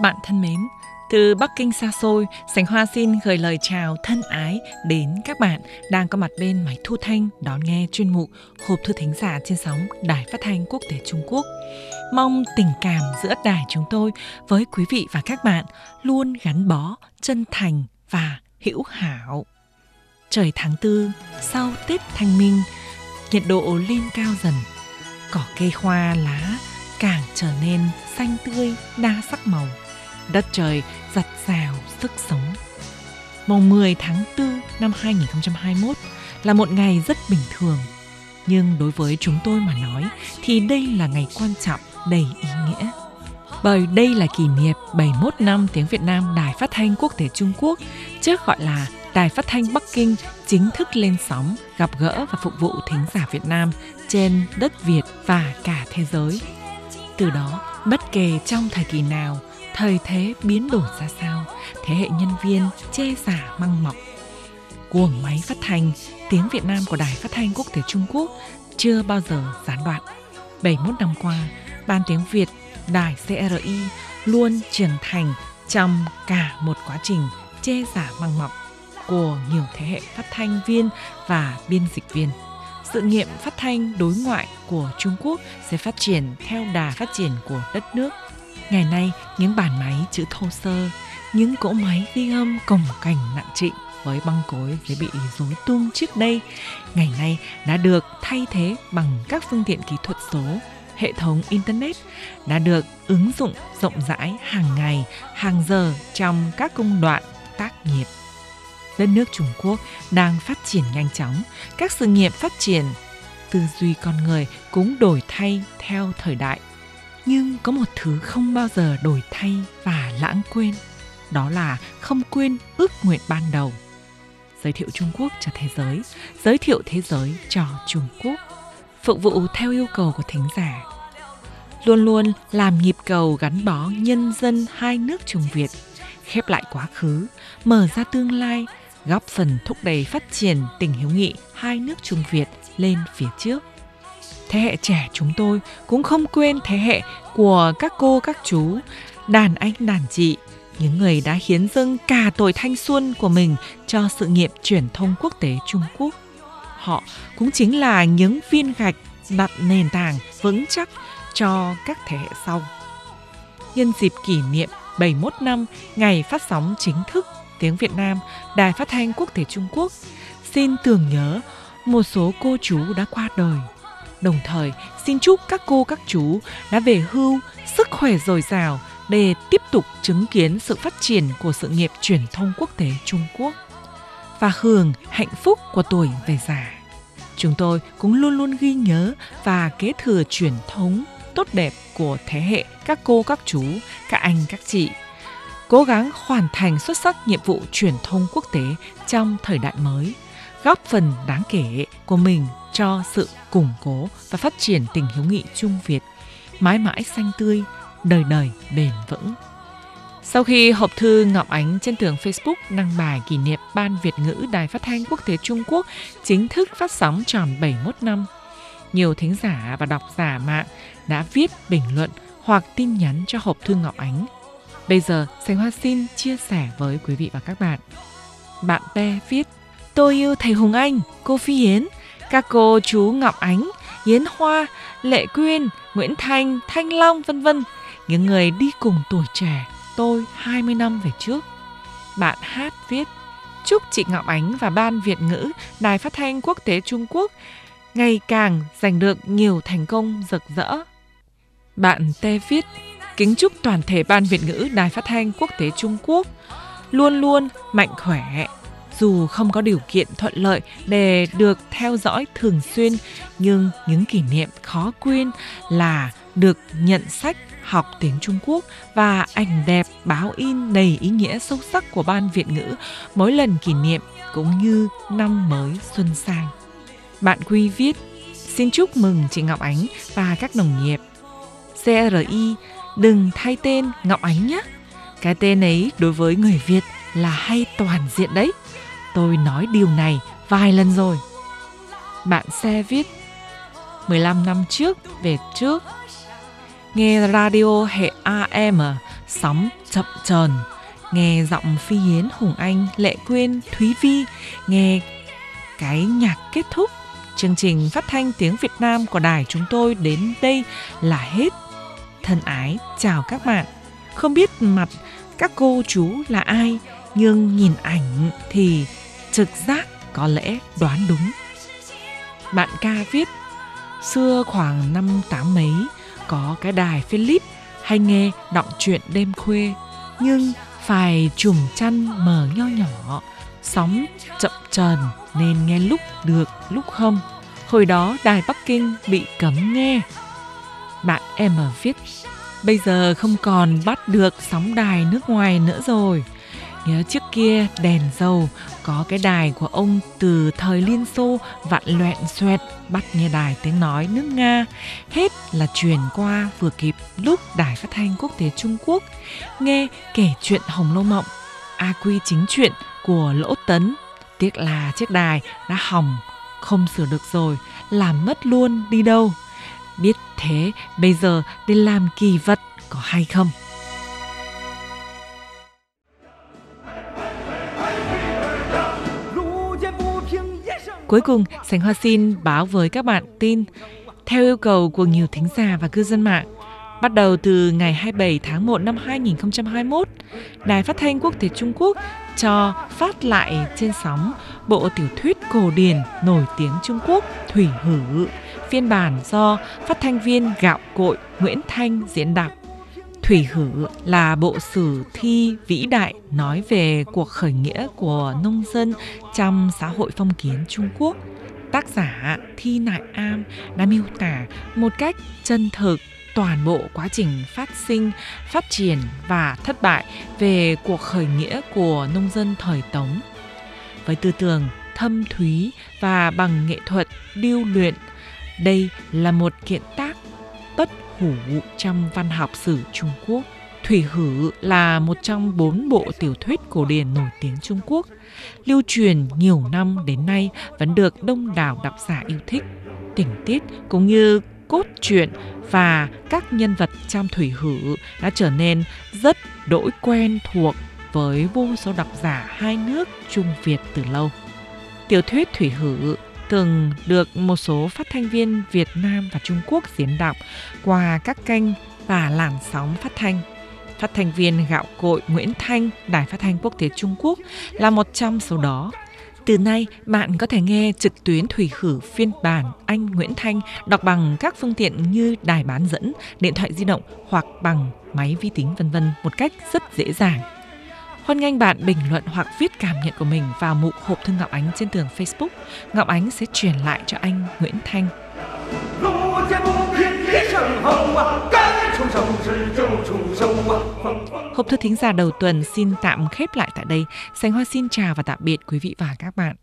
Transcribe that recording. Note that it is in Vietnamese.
các bạn thân mến. Từ Bắc Kinh xa xôi, Sành Hoa xin gửi lời chào thân ái đến các bạn đang có mặt bên máy thu thanh đón nghe chuyên mục Hộp thư thính giả trên sóng Đài Phát thanh Quốc tế Trung Quốc. Mong tình cảm giữa đài chúng tôi với quý vị và các bạn luôn gắn bó, chân thành và hữu hảo. Trời tháng tư, sau Tết Thanh Minh, nhiệt độ lên cao dần, cỏ cây hoa lá càng trở nên xanh tươi, đa sắc màu. Đất trời giặt rào sức sống. Mùng 10 tháng 4 năm 2021 là một ngày rất bình thường. Nhưng đối với chúng tôi mà nói thì đây là ngày quan trọng, đầy ý nghĩa. Bởi đây là kỷ niệm 71 năm tiếng Việt Nam Đài Phát thanh Quốc tế Trung Quốc, trước gọi là Đài Phát thanh Bắc Kinh chính thức lên sóng, gặp gỡ và phục vụ thính giả Việt Nam trên đất Việt và cả thế giới. Từ đó, bất kể trong thời kỳ nào, thời thế biến đổi ra sao, thế hệ nhân viên che giả măng mọc. Cuồng máy phát thanh, tiếng Việt Nam của Đài Phát thanh Quốc tế Trung Quốc chưa bao giờ gián đoạn. 71 năm qua, Ban tiếng Việt Đài CRI luôn trưởng thành trong cả một quá trình che giả măng mọc của nhiều thế hệ phát thanh viên và biên dịch viên sự nghiệp phát thanh đối ngoại của Trung Quốc sẽ phát triển theo đà phát triển của đất nước. Ngày nay, những bàn máy chữ thô sơ, những cỗ máy ghi âm cồng cảnh nặng trịnh với băng cối dễ bị rối tung trước đây, ngày nay đã được thay thế bằng các phương tiện kỹ thuật số, hệ thống Internet đã được ứng dụng rộng rãi hàng ngày, hàng giờ trong các công đoạn tác nghiệp đất nước Trung Quốc đang phát triển nhanh chóng, các sự nghiệp phát triển, tư duy con người cũng đổi thay theo thời đại. Nhưng có một thứ không bao giờ đổi thay và lãng quên, đó là không quên ước nguyện ban đầu. Giới thiệu Trung Quốc cho thế giới, giới thiệu thế giới cho Trung Quốc, phục vụ theo yêu cầu của thính giả. Luôn luôn làm nhịp cầu gắn bó nhân dân hai nước Trung Việt, khép lại quá khứ, mở ra tương lai góp phần thúc đẩy phát triển tình hữu nghị hai nước Trung Việt lên phía trước. Thế hệ trẻ chúng tôi cũng không quên thế hệ của các cô các chú, đàn anh đàn chị, những người đã hiến dâng cả tuổi thanh xuân của mình cho sự nghiệp truyền thông quốc tế Trung Quốc. Họ cũng chính là những viên gạch đặt nền tảng vững chắc cho các thế hệ sau. Nhân dịp kỷ niệm 71 năm ngày phát sóng chính thức tiếng Việt Nam, Đài Phát thanh Quốc tế Trung Quốc xin tưởng nhớ một số cô chú đã qua đời. Đồng thời, xin chúc các cô các chú đã về hưu sức khỏe dồi dào để tiếp tục chứng kiến sự phát triển của sự nghiệp truyền thông quốc tế Trung Quốc và hưởng hạnh phúc của tuổi về già. Chúng tôi cũng luôn luôn ghi nhớ và kế thừa truyền thống tốt đẹp của thế hệ các cô các chú, các anh các chị cố gắng hoàn thành xuất sắc nhiệm vụ truyền thông quốc tế trong thời đại mới, góp phần đáng kể của mình cho sự củng cố và phát triển tình hữu nghị Trung Việt, mãi mãi xanh tươi, đời đời bền vững. Sau khi hộp thư Ngọc Ánh trên tường Facebook đăng bài kỷ niệm Ban Việt ngữ Đài Phát thanh Quốc tế Trung Quốc chính thức phát sóng tròn 71 năm, nhiều thính giả và độc giả mạng đã viết bình luận hoặc tin nhắn cho hộp thư Ngọc Ánh Bây giờ, Sánh Hoa xin chia sẻ với quý vị và các bạn. Bạn Pe viết Tôi yêu thầy Hùng Anh, cô Phi Yến, các cô chú Ngọc Ánh, Yến Hoa, Lệ Quyên, Nguyễn Thanh, Thanh Long vân vân, những người đi cùng tuổi trẻ tôi 20 năm về trước. Bạn Hát viết Chúc chị Ngọc Ánh và Ban Việt ngữ Đài Phát thanh Quốc tế Trung Quốc ngày càng giành được nhiều thành công rực rỡ. Bạn Tê viết kính chúc toàn thể Ban Việt ngữ Đài Phát thanh Quốc tế Trung Quốc luôn luôn mạnh khỏe, dù không có điều kiện thuận lợi để được theo dõi thường xuyên, nhưng những kỷ niệm khó quên là được nhận sách học tiếng Trung Quốc và ảnh đẹp báo in đầy ý nghĩa sâu sắc của Ban Việt ngữ mỗi lần kỷ niệm cũng như năm mới xuân sang. Bạn Quy viết, xin chúc mừng chị Ngọc Ánh và các đồng nghiệp. CRI đừng thay tên Ngọc Ánh nhé. Cái tên ấy đối với người Việt là hay toàn diện đấy. Tôi nói điều này vài lần rồi. Bạn xe viết 15 năm trước về trước Nghe radio hệ AM sóng chậm tròn nghe giọng Phi Yến, Hùng Anh, Lệ Quyên, Thúy Vi, nghe cái nhạc kết thúc chương trình phát thanh tiếng Việt Nam của đài chúng tôi đến đây là hết. Thân ái chào các bạn. Không biết mặt các cô chú là ai, nhưng nhìn ảnh thì trực giác có lẽ đoán đúng. Bạn ca viết, xưa khoảng năm tám mấy, có cái đài Philip hay nghe đọng truyện đêm khuya, nhưng phải chùm chăn mờ nho nhỏ, sóng chậm trần nên nghe lúc được lúc không. Hồi đó đài Bắc Kinh bị cấm nghe. Bạn em ở viết, bây giờ không còn bắt được sóng đài nước ngoài nữa rồi. Nhớ trước kia đèn dầu có cái đài của ông từ thời Liên Xô vặn loẹn xoẹt bắt nghe đài tiếng nói nước Nga. Hết là truyền qua vừa kịp lúc đài phát thanh quốc tế Trung Quốc nghe kể chuyện Hồng Lâu Mộng, A Quy chính chuyện của Lỗ Tấn. Tiếc là chiếc đài đã hỏng, không sửa được rồi, làm mất luôn đi đâu. Biết thế, bây giờ đi làm kỳ vật có hay không? Cuối cùng, Sánh Hoa xin báo với các bạn tin theo yêu cầu của nhiều thính giả và cư dân mạng. Bắt đầu từ ngày 27 tháng 1 năm 2021, Đài Phát thanh Quốc tế Trung Quốc cho phát lại trên sóng bộ tiểu thuyết cổ điển nổi tiếng Trung Quốc Thủy Hử, phiên bản do phát thanh viên gạo cội Nguyễn Thanh diễn đọc. Thủy Hử là bộ sử thi vĩ đại nói về cuộc khởi nghĩa của nông dân trong xã hội phong kiến Trung Quốc. Tác giả Thi Nại Am đã miêu tả một cách chân thực toàn bộ quá trình phát sinh, phát triển và thất bại về cuộc khởi nghĩa của nông dân thời Tống. Với tư tưởng thâm thúy và bằng nghệ thuật điêu luyện, đây là một kiện tác bất hủ trong văn học sử Trung Quốc. Thủy Hử là một trong bốn bộ tiểu thuyết cổ điển nổi tiếng Trung Quốc, lưu truyền nhiều năm đến nay vẫn được đông đảo độc giả yêu thích. Tình tiết cũng như cốt truyện và các nhân vật trong Thủy Hử đã trở nên rất đỗi quen thuộc với vô số độc giả hai nước Trung Việt từ lâu. Tiểu thuyết Thủy Hử thường được một số phát thanh viên Việt Nam và Trung Quốc diễn đọc qua các kênh và làn sóng phát thanh. Phát thanh viên gạo cội Nguyễn Thanh, Đài Phát thanh Quốc tế Trung Quốc là một trong số đó. Từ nay, bạn có thể nghe trực tuyến Thủy Khử phiên bản Anh Nguyễn Thanh đọc bằng các phương tiện như đài bán dẫn, điện thoại di động hoặc bằng máy vi tính vân vân một cách rất dễ dàng. Hoan nghênh bạn bình luận hoặc viết cảm nhận của mình vào mục hộp thư Ngọc Ánh trên tường Facebook. Ngọc Ánh sẽ truyền lại cho anh Nguyễn Thanh. Hộp thư thính giả đầu tuần xin tạm khép lại tại đây. Sánh Hoa xin chào và tạm biệt quý vị và các bạn.